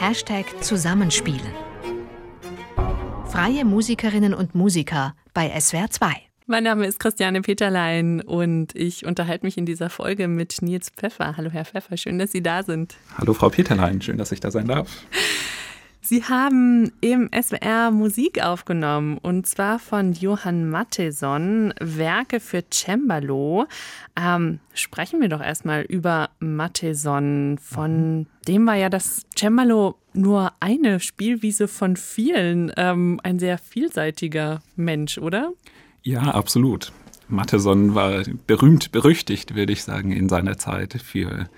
Hashtag Zusammenspielen. Freie Musikerinnen und Musiker bei SWR 2. Mein Name ist Christiane Peterlein und ich unterhalte mich in dieser Folge mit Nils Pfeffer. Hallo Herr Pfeffer, schön, dass Sie da sind. Hallo Frau Peterlein, schön, dass ich da sein darf. Sie haben im SWR Musik aufgenommen und zwar von Johann Matteson, Werke für Cembalo. Ähm, sprechen wir doch erstmal über Matteson. Von dem war ja das Cembalo nur eine Spielwiese von vielen. Ähm, ein sehr vielseitiger Mensch, oder? Ja, absolut. Matteson war berühmt, berüchtigt, würde ich sagen, in seiner Zeit für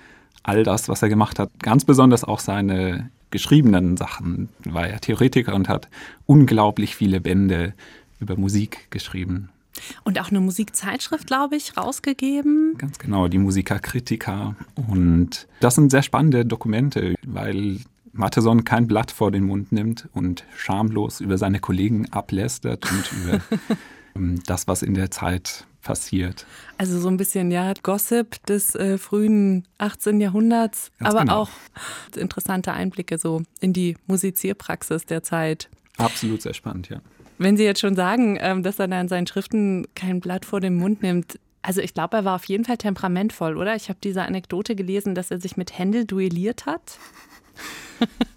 all das, was er gemacht hat. Ganz besonders auch seine geschriebenen Sachen. War er Theoretiker und hat unglaublich viele Bände über Musik geschrieben. Und auch eine Musikzeitschrift, glaube ich, rausgegeben. Ganz genau, die Musikerkritiker. Und das sind sehr spannende Dokumente, weil Matheson kein Blatt vor den Mund nimmt und schamlos über seine Kollegen ablästert und über ähm, das, was in der Zeit passiert. Also so ein bisschen, ja, Gossip des äh, frühen 18. Jahrhunderts, Ganz aber genau. auch interessante Einblicke so in die Musizierpraxis der Zeit. Absolut sehr spannend, ja. Wenn Sie jetzt schon sagen, ähm, dass er dann in seinen Schriften kein Blatt vor den Mund nimmt, also ich glaube, er war auf jeden Fall temperamentvoll, oder? Ich habe diese Anekdote gelesen, dass er sich mit Händel duelliert hat.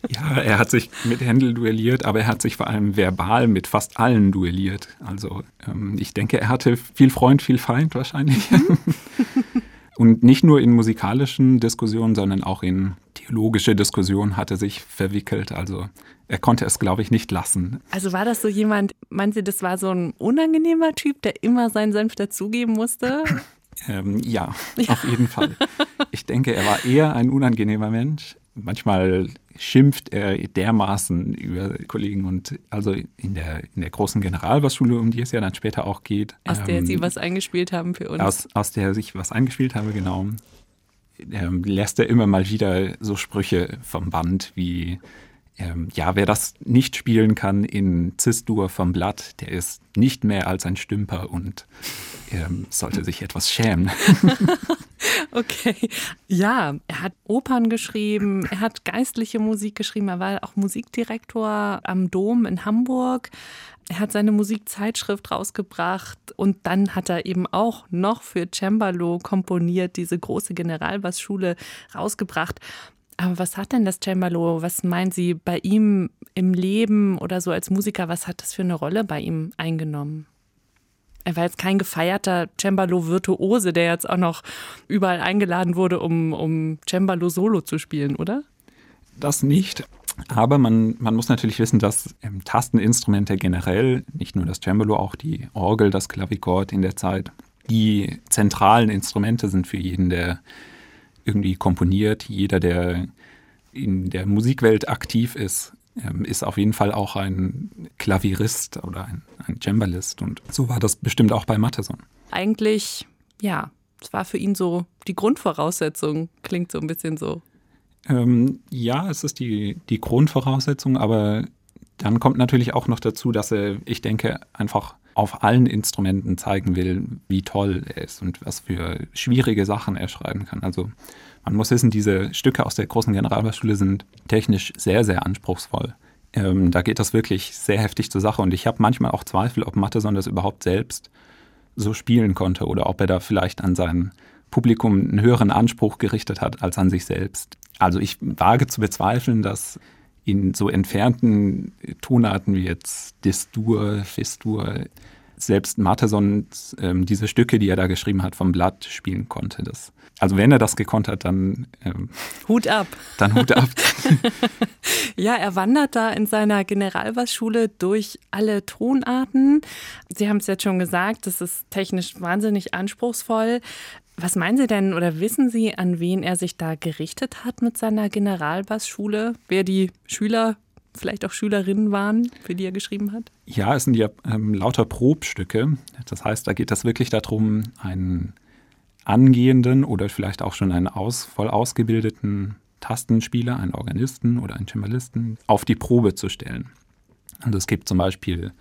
Ja, er hat sich mit Händel duelliert, aber er hat sich vor allem verbal mit fast allen duelliert. Also ähm, ich denke, er hatte viel Freund, viel Feind wahrscheinlich. Mhm. Und nicht nur in musikalischen Diskussionen, sondern auch in theologische Diskussionen hat er sich verwickelt. Also er konnte es, glaube ich, nicht lassen. Also war das so jemand, meinen Sie, das war so ein unangenehmer Typ, der immer seinen Senf dazugeben musste? Ähm, ja, ja, auf jeden Fall. Ich denke, er war eher ein unangenehmer Mensch. Manchmal schimpft er dermaßen über Kollegen und also in der, in der großen Generalbassschule, um die es ja dann später auch geht. Aus ähm, der Sie was eingespielt haben für uns. Aus, aus der ich was eingespielt habe, genau. Ähm, lässt er immer mal wieder so Sprüche vom Band wie ähm, ja, wer das nicht spielen kann in Cis-Dur vom Blatt, der ist nicht mehr als ein Stümper und ähm, sollte sich etwas schämen. okay. Ja, er hat Opern geschrieben, er hat geistliche Musik geschrieben, er war auch Musikdirektor am Dom in Hamburg. Er hat seine Musikzeitschrift rausgebracht und dann hat er eben auch noch für Cembalo komponiert, diese große Generalbassschule rausgebracht. Aber was hat denn das Cembalo? Was meinen Sie bei ihm im Leben oder so als Musiker? Was hat das für eine Rolle bei ihm eingenommen? Er war jetzt kein gefeierter Cembalo-Virtuose, der jetzt auch noch überall eingeladen wurde, um, um Cembalo Solo zu spielen, oder? Das nicht. Aber man, man muss natürlich wissen, dass ähm, Tasteninstrumente generell, nicht nur das Cembalo, auch die Orgel, das Klavichord in der Zeit, die zentralen Instrumente sind für jeden, der irgendwie komponiert. Jeder, der in der Musikwelt aktiv ist, ist auf jeden Fall auch ein Klavierist oder ein, ein Cembalist. Und so war das bestimmt auch bei Matheson. Eigentlich, ja, es war für ihn so die Grundvoraussetzung, klingt so ein bisschen so. Ähm, ja, es ist die, die Grundvoraussetzung, aber dann kommt natürlich auch noch dazu, dass er, ich denke, einfach auf allen Instrumenten zeigen will, wie toll er ist und was für schwierige Sachen er schreiben kann. Also man muss wissen, diese Stücke aus der großen Generalbassschule sind technisch sehr, sehr anspruchsvoll. Ähm, da geht das wirklich sehr heftig zur Sache und ich habe manchmal auch Zweifel, ob Matheson das überhaupt selbst so spielen konnte oder ob er da vielleicht an sein Publikum einen höheren Anspruch gerichtet hat als an sich selbst. Also ich wage zu bezweifeln, dass in so entfernten Tonarten wie jetzt Distur, Fistur, selbst Matheson ähm, diese Stücke, die er da geschrieben hat, vom Blatt spielen konnte. Das, also wenn er das gekonnt hat, dann ähm, Hut ab. Dann Hut ab. ja, er wandert da in seiner Generalbassschule durch alle Tonarten. Sie haben es jetzt schon gesagt, das ist technisch wahnsinnig anspruchsvoll. Was meinen Sie denn oder wissen Sie, an wen er sich da gerichtet hat mit seiner Generalbassschule? Wer die Schüler, vielleicht auch Schülerinnen waren, für die er geschrieben hat? Ja, es sind ja ähm, lauter Probstücke. Das heißt, da geht es wirklich darum, einen angehenden oder vielleicht auch schon einen aus, voll ausgebildeten Tastenspieler, einen Organisten oder einen Cembalisten auf die Probe zu stellen. Und es gibt zum Beispiel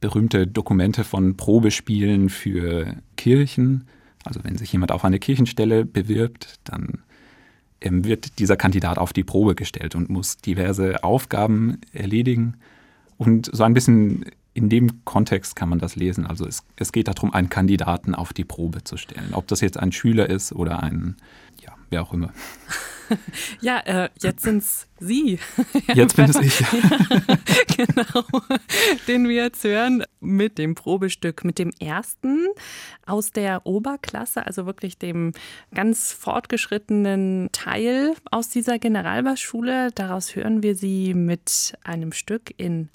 berühmte Dokumente von Probespielen für Kirchen, also wenn sich jemand auf eine Kirchenstelle bewirbt, dann wird dieser Kandidat auf die Probe gestellt und muss diverse Aufgaben erledigen. Und so ein bisschen in dem Kontext kann man das lesen. Also es, es geht darum, einen Kandidaten auf die Probe zu stellen. Ob das jetzt ein Schüler ist oder ein, ja, wer auch immer. Ja, äh, jetzt sind es Sie. Jetzt bin es ich. Ja, genau, den wir jetzt hören mit dem Probestück, mit dem ersten aus der Oberklasse, also wirklich dem ganz fortgeschrittenen Teil aus dieser Generalbassschule. Daraus hören wir Sie mit einem Stück in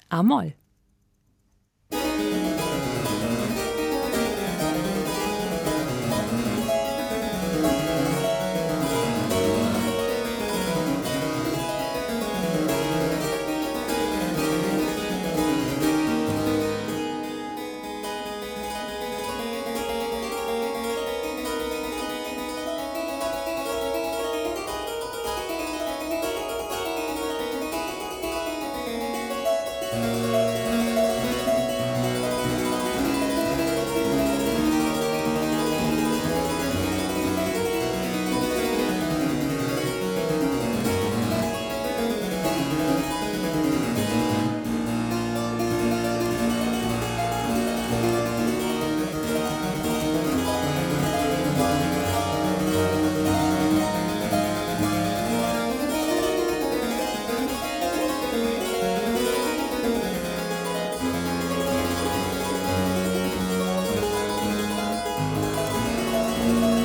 A-Moll.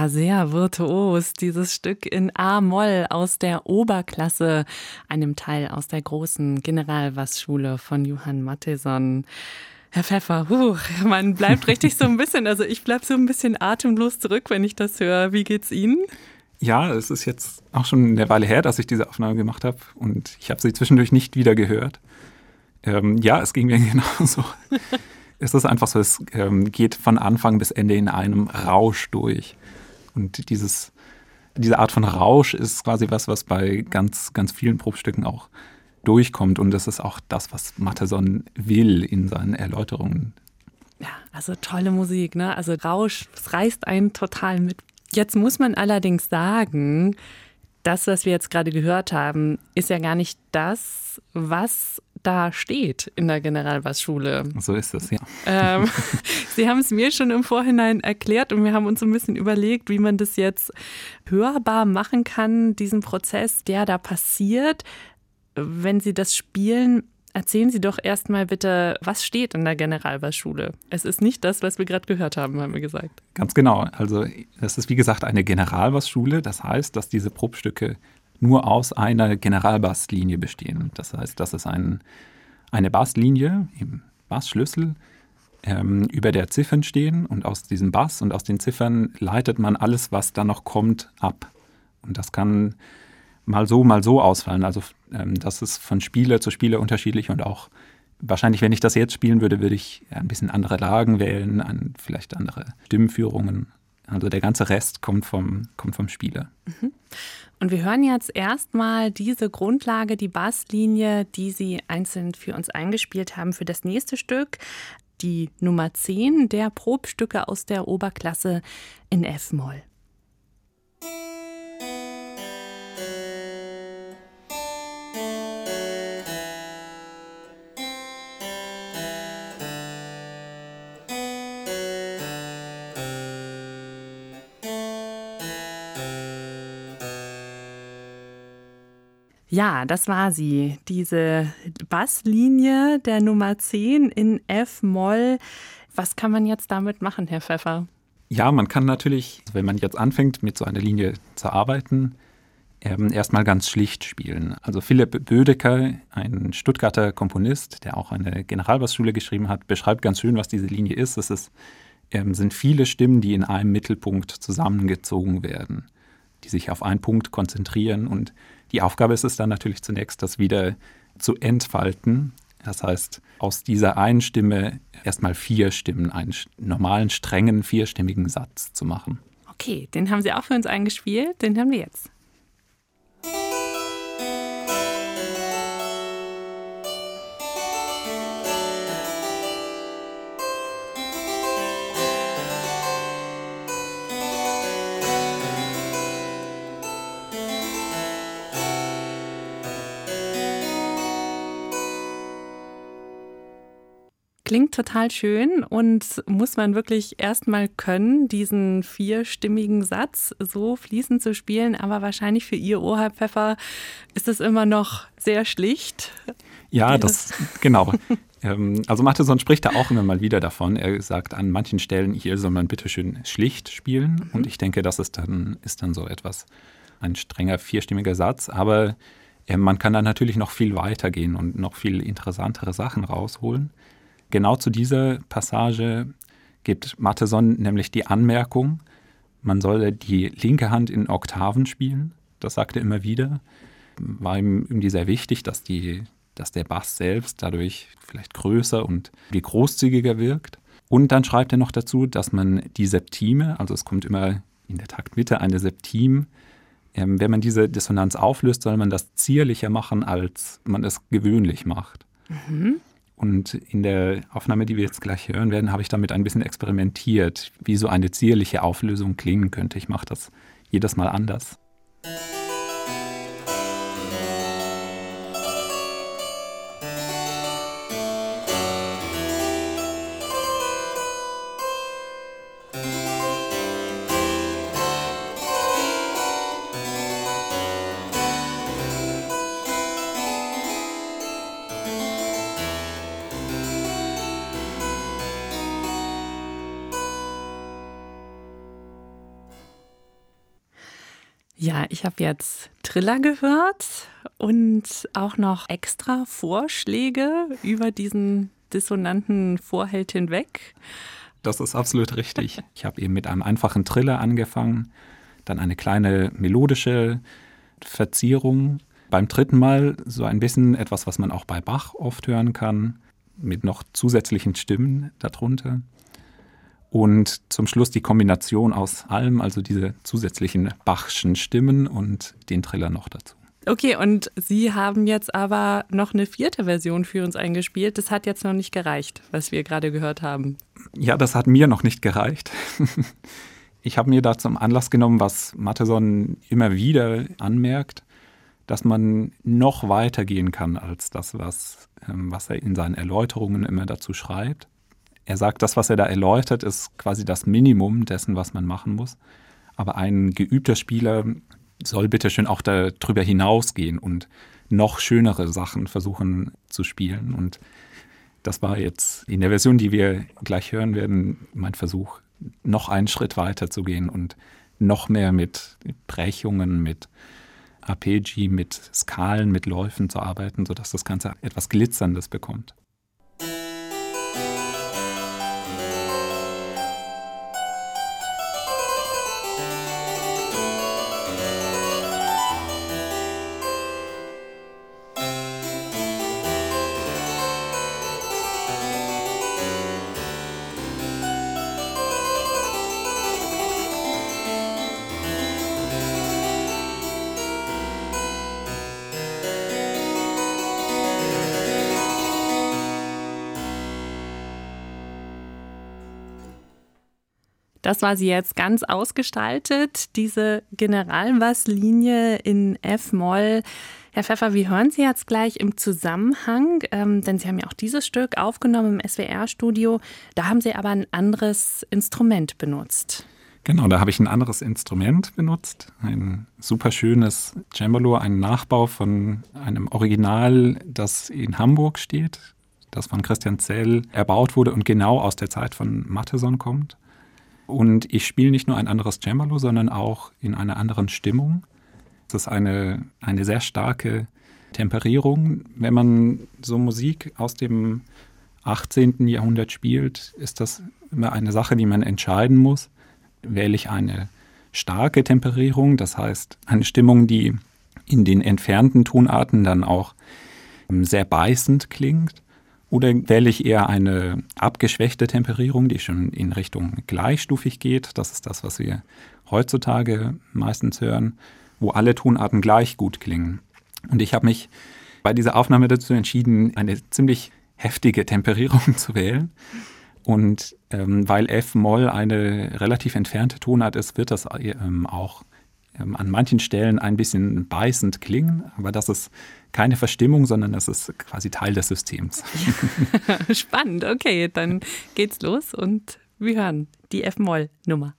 Ja, sehr virtuos, dieses Stück in A-Moll aus der Oberklasse, einem Teil aus der großen Generalbassschule von Johann Matteson. Herr Pfeffer, huh, man bleibt richtig so ein bisschen, also ich bleibe so ein bisschen atemlos zurück, wenn ich das höre. Wie geht's Ihnen? Ja, es ist jetzt auch schon eine Weile her, dass ich diese Aufnahme gemacht habe und ich habe sie zwischendurch nicht wieder gehört. Ähm, ja, es ging mir genauso. es ist einfach so, es ähm, geht von Anfang bis Ende in einem Rausch durch. Und dieses, diese Art von Rausch ist quasi was, was bei ganz, ganz vielen Probstücken auch durchkommt. Und das ist auch das, was Matteson will in seinen Erläuterungen. Ja, also tolle Musik, ne? Also Rausch, es reißt einen total mit. Jetzt muss man allerdings sagen, das, was wir jetzt gerade gehört haben, ist ja gar nicht das, was da steht in der Generalbassschule. So ist es, ja. Ähm, Sie haben es mir schon im Vorhinein erklärt und wir haben uns ein bisschen überlegt, wie man das jetzt hörbar machen kann, diesen Prozess, der da passiert. Wenn Sie das spielen, erzählen Sie doch erstmal bitte, was steht in der Generalbassschule? Es ist nicht das, was wir gerade gehört haben, haben wir gesagt. Ganz genau. Also, das ist wie gesagt eine Generalbassschule. Das heißt, dass diese Probstücke nur aus einer Generalbasslinie bestehen. Das heißt, das ist ein, eine Basslinie im Bassschlüssel, ähm, über der Ziffern stehen und aus diesem Bass und aus den Ziffern leitet man alles, was da noch kommt, ab. Und das kann mal so, mal so ausfallen. Also ähm, das ist von Spieler zu Spieler unterschiedlich und auch wahrscheinlich, wenn ich das jetzt spielen würde, würde ich ein bisschen andere Lagen wählen, vielleicht andere Stimmführungen. Also der ganze Rest kommt vom, kommt vom Spieler. Und wir hören jetzt erstmal diese Grundlage, die Basslinie, die Sie einzeln für uns eingespielt haben für das nächste Stück. Die Nummer 10 der Probstücke aus der Oberklasse in F-Moll. Ja, das war sie. Diese Basslinie der Nummer 10 in F-Moll Was kann man jetzt damit machen, Herr Pfeffer? Ja, man kann natürlich, wenn man jetzt anfängt, mit so einer Linie zu arbeiten, ähm, erstmal ganz schlicht spielen. Also Philipp Bödecker, ein Stuttgarter Komponist, der auch eine Generalbassschule geschrieben hat, beschreibt ganz schön, was diese Linie ist. Es ist, ähm, sind viele Stimmen, die in einem Mittelpunkt zusammengezogen werden, die sich auf einen Punkt konzentrieren. Und die Aufgabe ist es dann natürlich zunächst, das wieder zu entfalten. Das heißt, aus dieser einen Stimme erstmal vier Stimmen, einen normalen, strengen, vierstimmigen Satz zu machen. Okay, den haben Sie auch für uns eingespielt, den haben wir jetzt. Klingt total schön und muss man wirklich erstmal können, diesen vierstimmigen Satz so fließend zu spielen. Aber wahrscheinlich für Ihr Ohr, Herr Pfeffer, ist es immer noch sehr schlicht. Ja, das, genau. Ähm, also Matheson spricht da auch immer mal wieder davon. Er sagt an manchen Stellen, hier soll man bitte schön schlicht spielen. Mhm. Und ich denke, das ist dann, ist dann so etwas, ein strenger vierstimmiger Satz. Aber äh, man kann dann natürlich noch viel weiter gehen und noch viel interessantere Sachen rausholen. Genau zu dieser Passage gibt Matheson nämlich die Anmerkung, man solle die linke Hand in Oktaven spielen. Das sagte er immer wieder. War ihm irgendwie sehr wichtig, dass, die, dass der Bass selbst dadurch vielleicht größer und wie großzügiger wirkt. Und dann schreibt er noch dazu, dass man die Septime, also es kommt immer in der Taktmitte eine Septim, ähm, wenn man diese Dissonanz auflöst, soll man das zierlicher machen, als man es gewöhnlich macht. Mhm. Und in der Aufnahme, die wir jetzt gleich hören werden, habe ich damit ein bisschen experimentiert, wie so eine zierliche Auflösung klingen könnte. Ich mache das jedes Mal anders. Ich habe jetzt Triller gehört und auch noch extra Vorschläge über diesen dissonanten Vorhalt hinweg. Das ist absolut richtig. Ich habe eben mit einem einfachen Triller angefangen, dann eine kleine melodische Verzierung. Beim dritten Mal so ein bisschen etwas, was man auch bei Bach oft hören kann, mit noch zusätzlichen Stimmen darunter. Und zum Schluss die Kombination aus allem, also diese zusätzlichen Bachschen Stimmen und den Triller noch dazu. Okay, und Sie haben jetzt aber noch eine vierte Version für uns eingespielt. Das hat jetzt noch nicht gereicht, was wir gerade gehört haben. Ja, das hat mir noch nicht gereicht. Ich habe mir da zum Anlass genommen, was Matheson immer wieder anmerkt, dass man noch weiter gehen kann als das, was, ähm, was er in seinen Erläuterungen immer dazu schreibt. Er sagt, das, was er da erläutert, ist quasi das Minimum dessen, was man machen muss. Aber ein geübter Spieler soll bitte schön auch darüber hinausgehen und noch schönere Sachen versuchen zu spielen. Und das war jetzt in der Version, die wir gleich hören werden, mein Versuch, noch einen Schritt weiter zu gehen und noch mehr mit Brechungen, mit Arpeggi, mit Skalen, mit Läufen zu arbeiten, sodass das Ganze etwas Glitzerndes bekommt. Das war sie jetzt ganz ausgestaltet, diese Generalbasslinie in F-Moll. Herr Pfeffer, wir hören Sie jetzt gleich im Zusammenhang, ähm, denn Sie haben ja auch dieses Stück aufgenommen im SWR-Studio. Da haben Sie aber ein anderes Instrument benutzt. Genau, da habe ich ein anderes Instrument benutzt. Ein super schönes Cembalo, ein Nachbau von einem Original, das in Hamburg steht. das von Christian Zell erbaut wurde und genau aus der Zeit von Matheson kommt. Und ich spiele nicht nur ein anderes Cembalo, sondern auch in einer anderen Stimmung. Es ist eine, eine sehr starke Temperierung. Wenn man so Musik aus dem 18. Jahrhundert spielt, ist das immer eine Sache, die man entscheiden muss. Wähle ich eine starke Temperierung, das heißt eine Stimmung, die in den entfernten Tonarten dann auch sehr beißend klingt, oder wähle ich eher eine abgeschwächte Temperierung, die schon in Richtung gleichstufig geht? Das ist das, was wir heutzutage meistens hören, wo alle Tonarten gleich gut klingen. Und ich habe mich bei dieser Aufnahme dazu entschieden, eine ziemlich heftige Temperierung zu wählen. Und ähm, weil F-Moll eine relativ entfernte Tonart ist, wird das ähm, auch an manchen Stellen ein bisschen beißend klingen, aber das ist keine Verstimmung, sondern das ist quasi Teil des Systems. Spannend, okay, dann geht's los und wir hören die F-Moll-Nummer.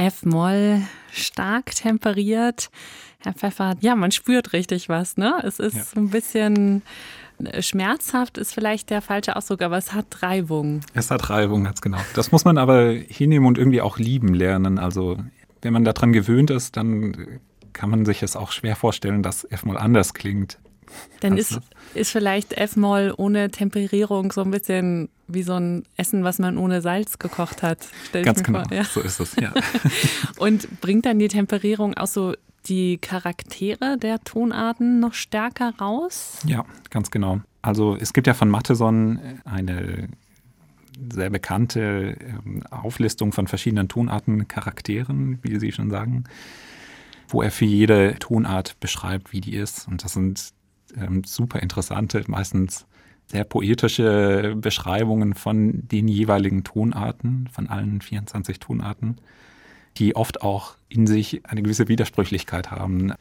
F-Moll stark temperiert. Herr Pfeffer, ja, man spürt richtig was, ne? Es ist ja. ein bisschen äh, schmerzhaft, ist vielleicht der falsche Ausdruck, aber es hat Reibung. Es hat Reibung, ganz genau. Das muss man aber hinnehmen und irgendwie auch lieben lernen. Also, wenn man daran gewöhnt ist, dann kann man sich es auch schwer vorstellen, dass F-Moll anders klingt. Dann ist, ist vielleicht F-Moll ohne Temperierung so ein bisschen wie so ein Essen, was man ohne Salz gekocht hat. Ganz genau, ja. so ist es, ja. Und bringt dann die Temperierung auch so die Charaktere der Tonarten noch stärker raus? Ja, ganz genau. Also es gibt ja von Matheson eine sehr bekannte ähm, Auflistung von verschiedenen Tonarten, Charakteren, wie Sie schon sagen, wo er für jede Tonart beschreibt, wie die ist. Und das sind ähm, super interessante, meistens sehr poetische Beschreibungen von den jeweiligen Tonarten, von allen 24 Tonarten, die oft auch in sich eine gewisse Widersprüchlichkeit haben.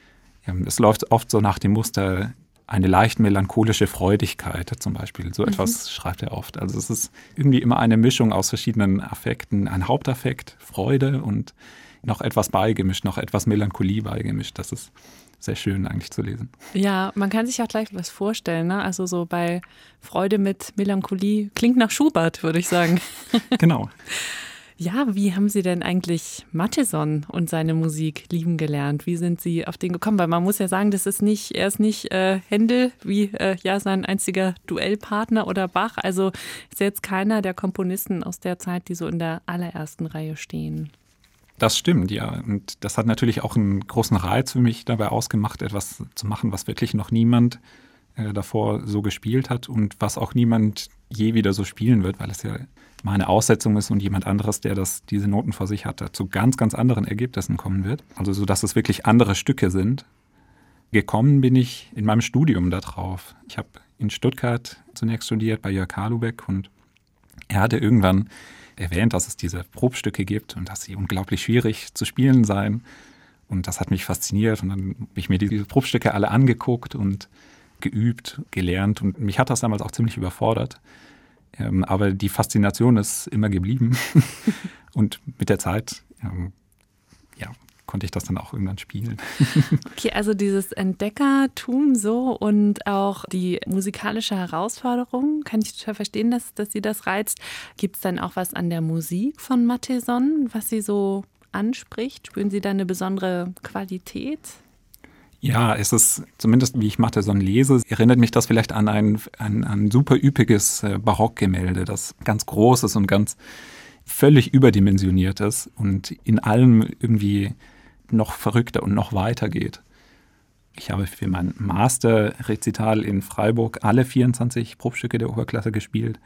Ähm, es läuft oft so nach dem Muster eine leicht melancholische Freudigkeit zum Beispiel. So mhm. etwas schreibt er oft. Also es ist irgendwie immer eine Mischung aus verschiedenen Affekten. Ein Hauptaffekt, Freude und noch etwas beigemischt, noch etwas Melancholie beigemischt. Das ist sehr schön eigentlich zu lesen. Ja, man kann sich auch gleich was vorstellen. Ne? Also so bei Freude mit Melancholie klingt nach Schubert, würde ich sagen. genau. Ja, wie haben Sie denn eigentlich Matheson und seine Musik lieben gelernt? Wie sind Sie auf den gekommen? Weil man muss ja sagen, das ist nicht, er ist nicht äh, Händel wie äh, ja sein einziger Duellpartner oder Bach. Also ist jetzt keiner der Komponisten aus der Zeit, die so in der allerersten Reihe stehen. Das stimmt, ja. Und das hat natürlich auch einen großen Reiz für mich dabei ausgemacht, etwas zu machen, was wirklich noch niemand äh, davor so gespielt hat und was auch niemand je wieder so spielen wird, weil es ja meine Aussetzung ist und jemand anderes, der das, diese Noten vor sich hat, zu ganz, ganz anderen Ergebnissen kommen wird. Also so, dass es wirklich andere Stücke sind. Gekommen bin ich in meinem Studium darauf. Ich habe in Stuttgart zunächst studiert bei Jörg Halubeck und er hatte irgendwann erwähnt, dass es diese Probstücke gibt und dass sie unglaublich schwierig zu spielen seien. Und das hat mich fasziniert. Und dann habe ich mir diese Probstücke alle angeguckt und geübt, gelernt. Und mich hat das damals auch ziemlich überfordert. Ähm, aber die Faszination ist immer geblieben. und mit der Zeit ähm, ja, konnte ich das dann auch irgendwann spielen. Okay, also dieses Entdeckertum so und auch die musikalische Herausforderung, kann ich total verstehen, dass, dass sie das reizt. Gibt es dann auch was an der Musik von Matheson, was sie so anspricht? Spüren Sie da eine besondere Qualität? Ja, es ist zumindest, wie ich Matheson lese, erinnert mich das vielleicht an ein, ein, ein super üppiges äh, Barockgemälde, das ganz groß ist und ganz völlig überdimensioniert ist und in allem irgendwie noch verrückter und noch weiter geht. Ich habe für mein Master-Rezital in Freiburg alle 24 Probstücke der Oberklasse gespielt.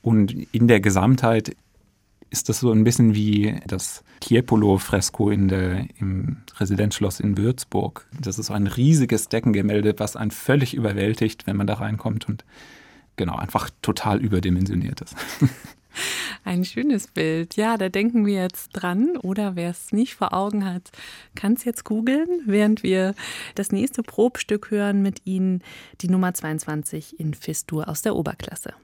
Und in der Gesamtheit ist das so ein bisschen wie das Tiepolo-Fresko im Residenzschloss in Würzburg. Das ist so ein riesiges Deckengemälde, was einen völlig überwältigt, wenn man da reinkommt und genau, einfach total überdimensioniert ist. Ein schönes Bild. Ja, da denken wir jetzt dran. Oder wer es nicht vor Augen hat, kann es jetzt googeln, während wir das nächste Probstück hören mit Ihnen, die Nummer 22 in Fistur aus der Oberklasse.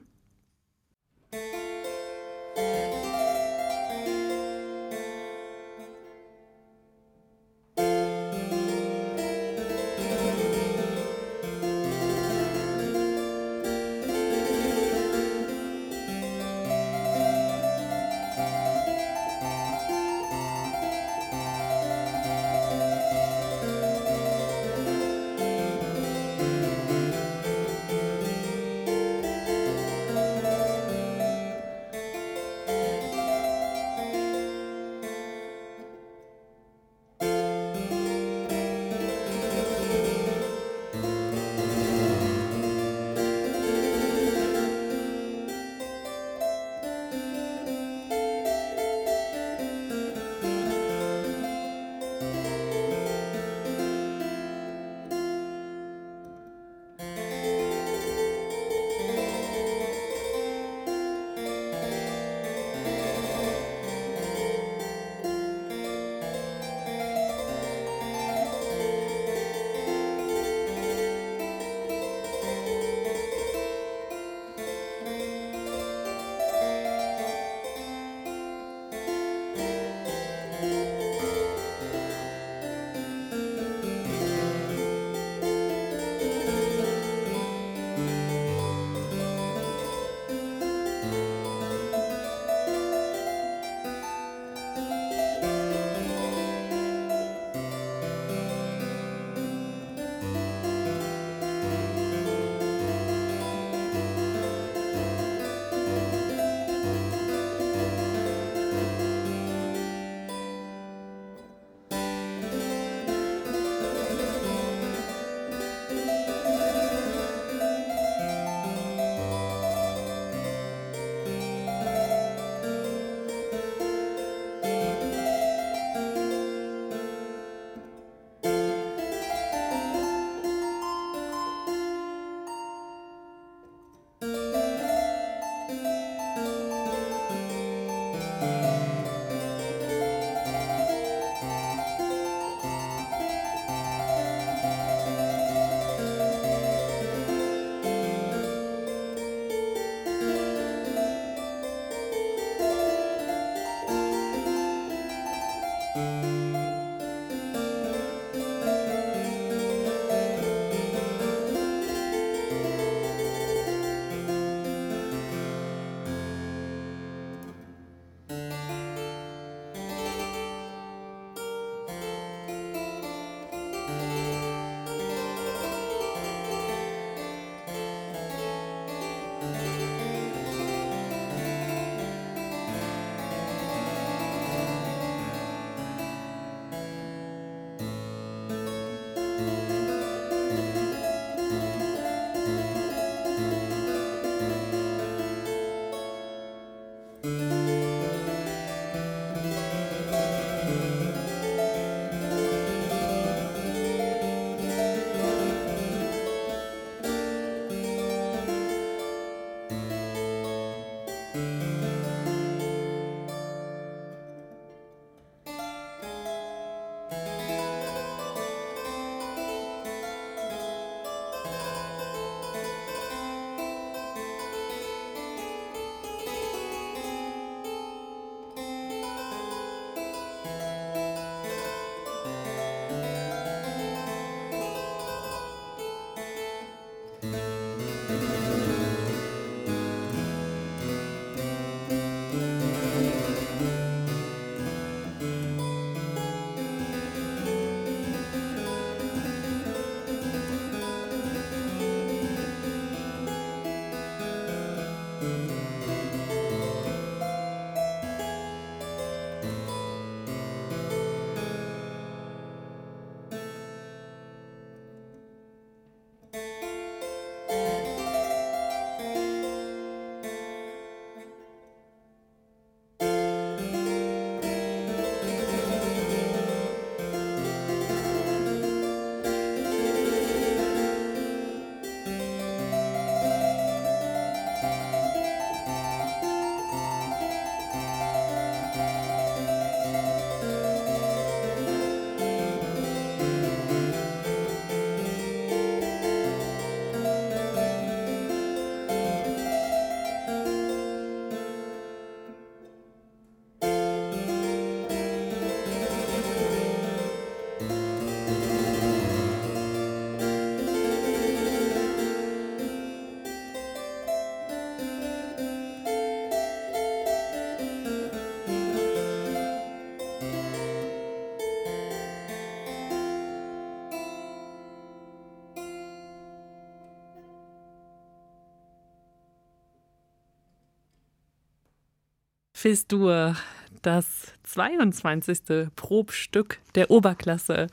Fis-Dur, das 22. Probstück der Oberklasse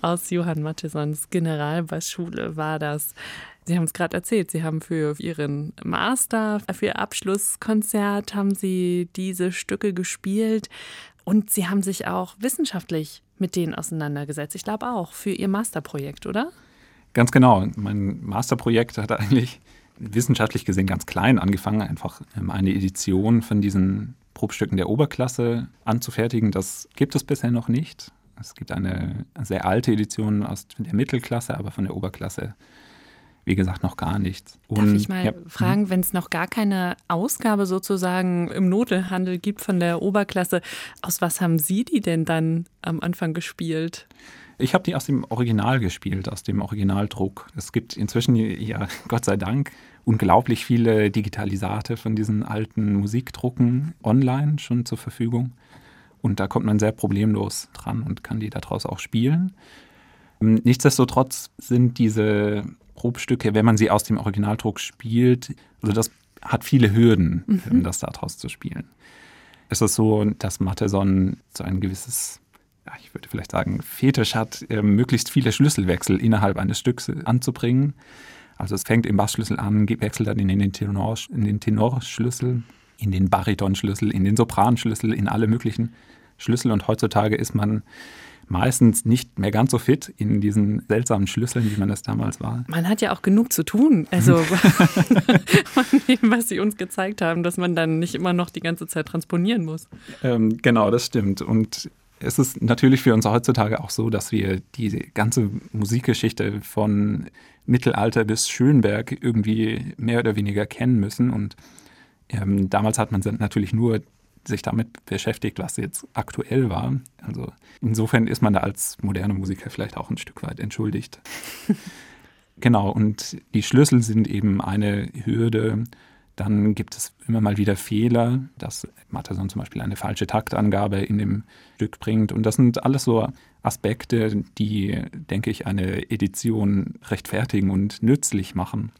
aus Johann Mattesons Generalbassschule war das. Sie haben es gerade erzählt, Sie haben für Ihren Master, für Ihr Abschlusskonzert, haben Sie diese Stücke gespielt und Sie haben sich auch wissenschaftlich mit denen auseinandergesetzt. Ich glaube auch für Ihr Masterprojekt, oder? Ganz genau. Mein Masterprojekt hat eigentlich wissenschaftlich gesehen ganz klein angefangen, einfach ähm, eine Edition von diesen Probstücken der Oberklasse anzufertigen. Das gibt es bisher noch nicht. Es gibt eine sehr alte Edition aus der Mittelklasse, aber von der Oberklasse wie gesagt, noch gar nichts. Und, Darf ich mal ja, fragen, wenn es noch gar keine Ausgabe sozusagen im Notelhandel gibt von der Oberklasse, aus was haben Sie die denn dann am Anfang gespielt? Ich habe die aus dem Original gespielt, aus dem Originaldruck. Es gibt inzwischen, ja, Gott sei Dank, unglaublich viele Digitalisate von diesen alten Musikdrucken online schon zur Verfügung. Und da kommt man sehr problemlos dran und kann die daraus auch spielen. Nichtsdestotrotz sind diese Probstücke, wenn man sie aus dem Originaldruck spielt, also das hat viele Hürden, mhm. das daraus zu spielen. Es ist so, dass Matheson so ein gewisses, ja, ich würde vielleicht sagen, Fetisch hat, äh, möglichst viele Schlüsselwechsel innerhalb eines Stücks anzubringen. Also es fängt im Bassschlüssel an, wechselt dann in den, Tenor, in den Tenorschlüssel, in den Baritonschlüssel, in den Sopranschlüssel, in alle möglichen Schlüssel. Und heutzutage ist man meistens nicht mehr ganz so fit in diesen seltsamen Schlüsseln, wie man das damals war. Man hat ja auch genug zu tun. Also von dem, was Sie uns gezeigt haben, dass man dann nicht immer noch die ganze Zeit transponieren muss. Ähm, genau, das stimmt. Und es ist natürlich für uns heutzutage auch so, dass wir diese ganze Musikgeschichte von Mittelalter bis Schönberg irgendwie mehr oder weniger kennen müssen. Und ähm, damals hat man natürlich nur sich damit beschäftigt, was jetzt aktuell war. Also insofern ist man da als moderne Musiker vielleicht auch ein Stück weit entschuldigt. genau, und die Schlüssel sind eben eine Hürde. Dann gibt es immer mal wieder Fehler, dass Matterson zum Beispiel eine falsche Taktangabe in dem Stück bringt. Und das sind alles so Aspekte, die, denke ich, eine Edition rechtfertigen und nützlich machen.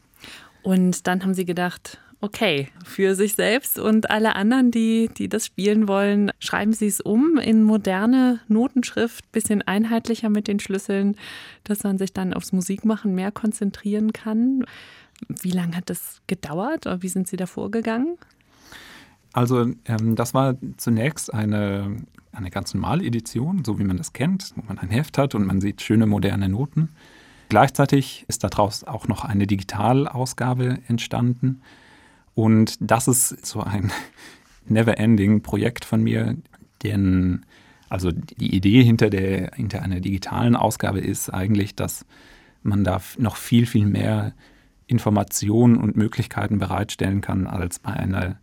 Und dann haben Sie gedacht, okay für sich selbst und alle anderen, die, die das spielen wollen, schreiben Sie es um in moderne Notenschrift, bisschen einheitlicher mit den Schlüsseln, dass man sich dann aufs Musikmachen mehr konzentrieren kann. Wie lange hat das gedauert oder wie sind Sie da vorgegangen? Also ähm, das war zunächst eine, eine ganz normale Edition, so wie man das kennt, wo man ein Heft hat und man sieht schöne moderne Noten. Gleichzeitig ist daraus auch noch eine Digitalausgabe entstanden. Und das ist so ein never-ending Projekt von mir, denn also die Idee hinter, der, hinter einer digitalen Ausgabe ist eigentlich, dass man da noch viel, viel mehr Informationen und Möglichkeiten bereitstellen kann als bei einer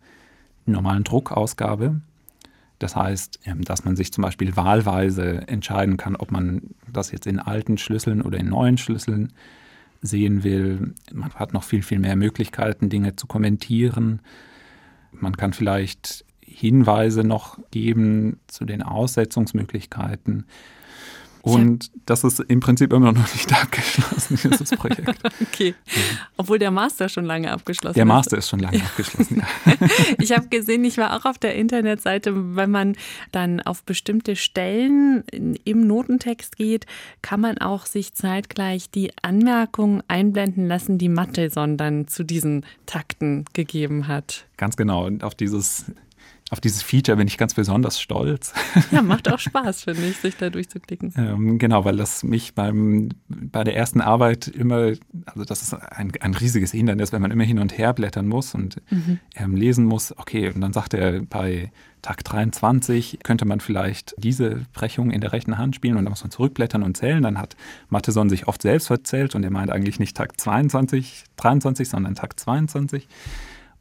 normalen Druckausgabe. Das heißt, ähm, dass man sich zum Beispiel wahlweise entscheiden kann, ob man das jetzt in alten Schlüsseln oder in neuen Schlüsseln sehen will. Man hat noch viel, viel mehr Möglichkeiten, Dinge zu kommentieren. Man kann vielleicht Hinweise noch geben zu den Aussetzungsmöglichkeiten. Und das ist im Prinzip immer noch nicht abgeschlossen, dieses Projekt. okay. Obwohl der Master schon lange abgeschlossen ist. Der Master ist schon lange ja. abgeschlossen, ja. ich habe gesehen, ich war auch auf der Internetseite, wenn man dann auf bestimmte Stellen im Notentext geht, kann man auch sich zeitgleich die Anmerkungen einblenden lassen, die Matheson dann zu diesen Takten gegeben hat. Ganz genau. Und auf dieses auf dieses Feature bin ich ganz besonders stolz. Ja, macht auch Spaß, finde ich, sich da durchzuklicken. ähm, genau, weil das mich beim, bei der ersten Arbeit immer, also das ist ein, ein riesiges Hindernis, wenn man immer hin und her blättern muss und mhm. ähm, lesen muss. Okay, und dann sagt er bei Tag 23 könnte man vielleicht diese Brechung in der rechten Hand spielen und dann muss man zurückblättern und zählen. Dann hat Matheson sich oft selbst verzählt und er meint eigentlich nicht Tag 22, 23, sondern Tag 22.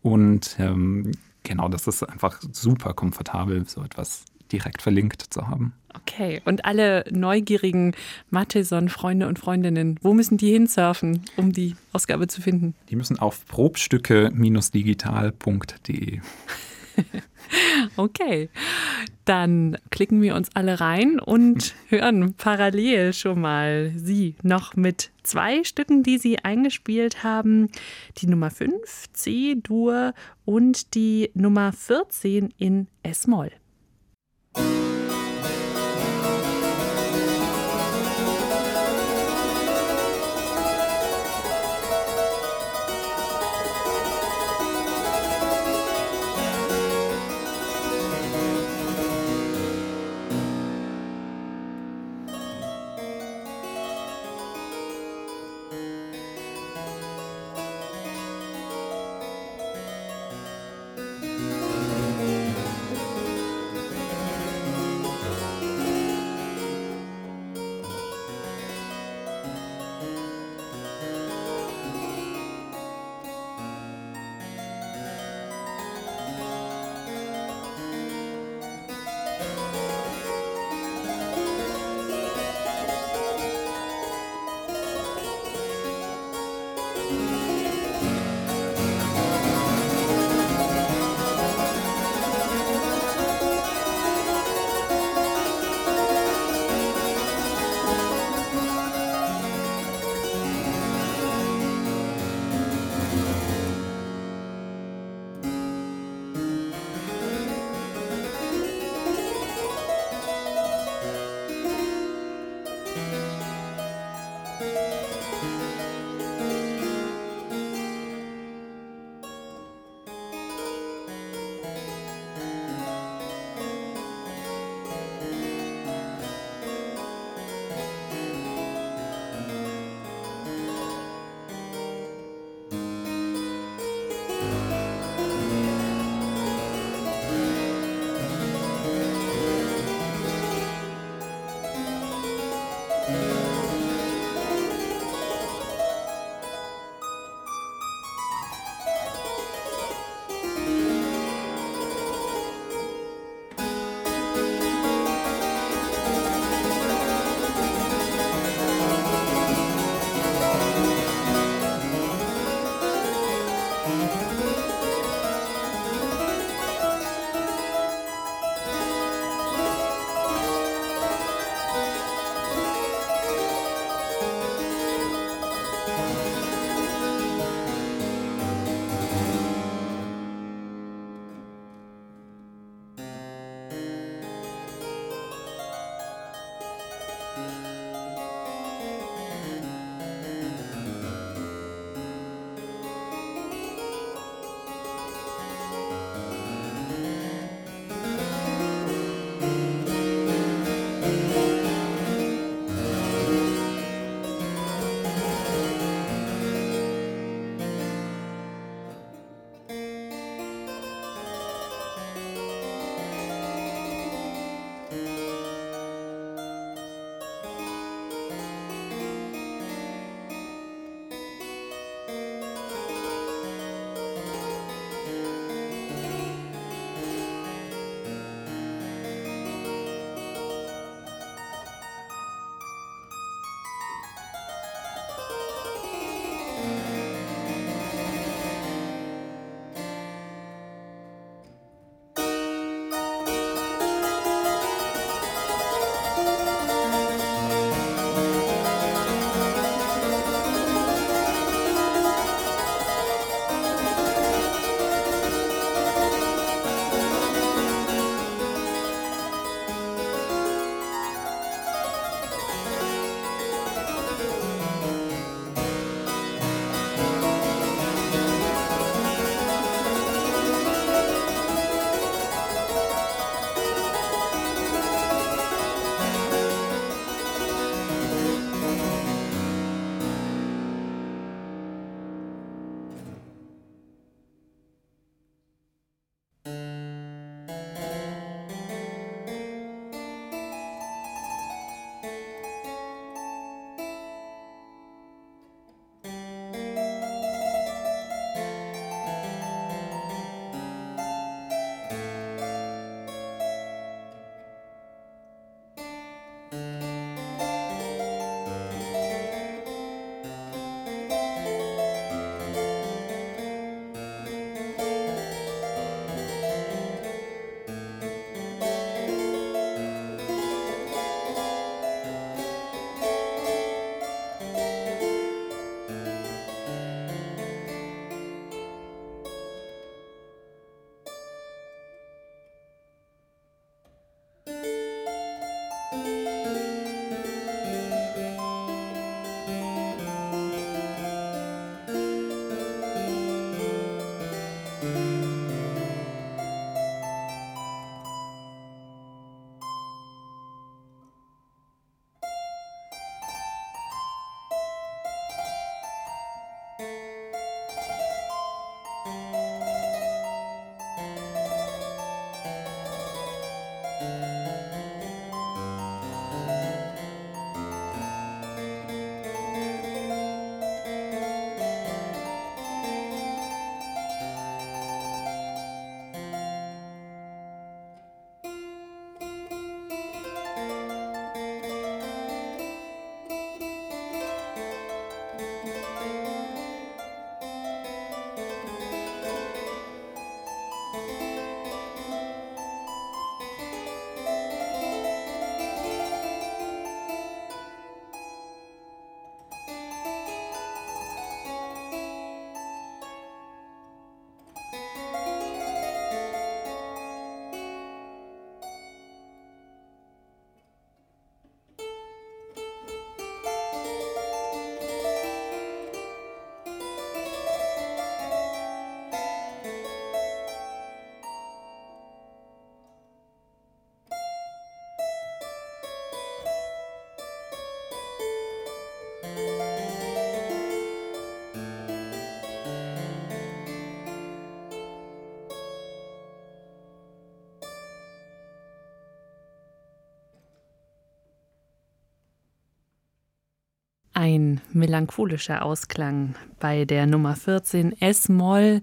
Und ähm, genau, das ist einfach super komfortabel, so etwas direkt verlinkt zu haben. Okay, und alle neugierigen Matheson-Freunde und Freundinnen, wo müssen die hinsurfen, um die Ausgabe zu finden? Die müssen auf probstücke-digital.de. okay. Dann klicken wir uns alle rein und hören parallel schon mal Sie noch mit zwei Stücken, die Sie eingespielt haben. Die Nummer 5, C-Dur und die Nummer 14 in S-Moll. Ein melancholischer Ausklang bei der Nummer 14 S-Moll,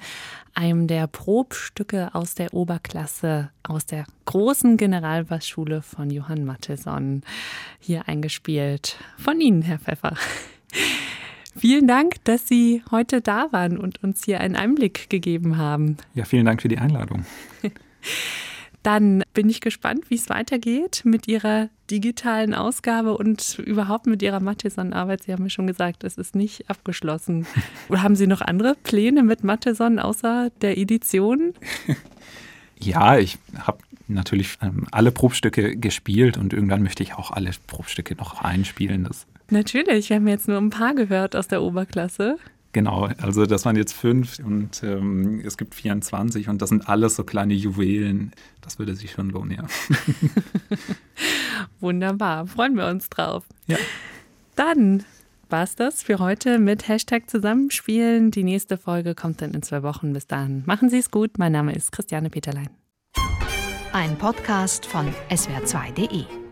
einem der Probstücke aus der Oberklasse, aus der großen Generalbassschule von Johann Matheson, hier eingespielt. Von Ihnen, Herr Pfeffer. Vielen Dank, dass Sie heute da waren und uns hier einen Einblick gegeben haben. Ja, vielen Dank für die Einladung. Dann bin ich gespannt, wie es weitergeht mit Ihrer digitalen Ausgabe und überhaupt mit Ihrer Matheson-Arbeit. Sie haben mir schon gesagt, es ist nicht abgeschlossen. Oder haben Sie noch andere Pläne mit Matheson außer der Edition? Ja, ich habe natürlich ähm, alle Probstücke gespielt und irgendwann möchte ich auch alle Probstücke noch einspielen. Das natürlich, wir haben jetzt nur ein paar gehört aus der Oberklasse. Genau, also das waren jetzt fünf und ähm, es gibt 24 und das sind alles so kleine Juwelen. Das würde sich schon lohnen, ja. Wunderbar, freuen wir uns drauf. Ja. Dann war es das für heute mit Hashtag Zusammenspielen. Die nächste Folge kommt dann in zwei Wochen. Bis dann. Machen Sie es gut. Mein Name ist Christiane Peterlein. Ein Podcast von swr2.de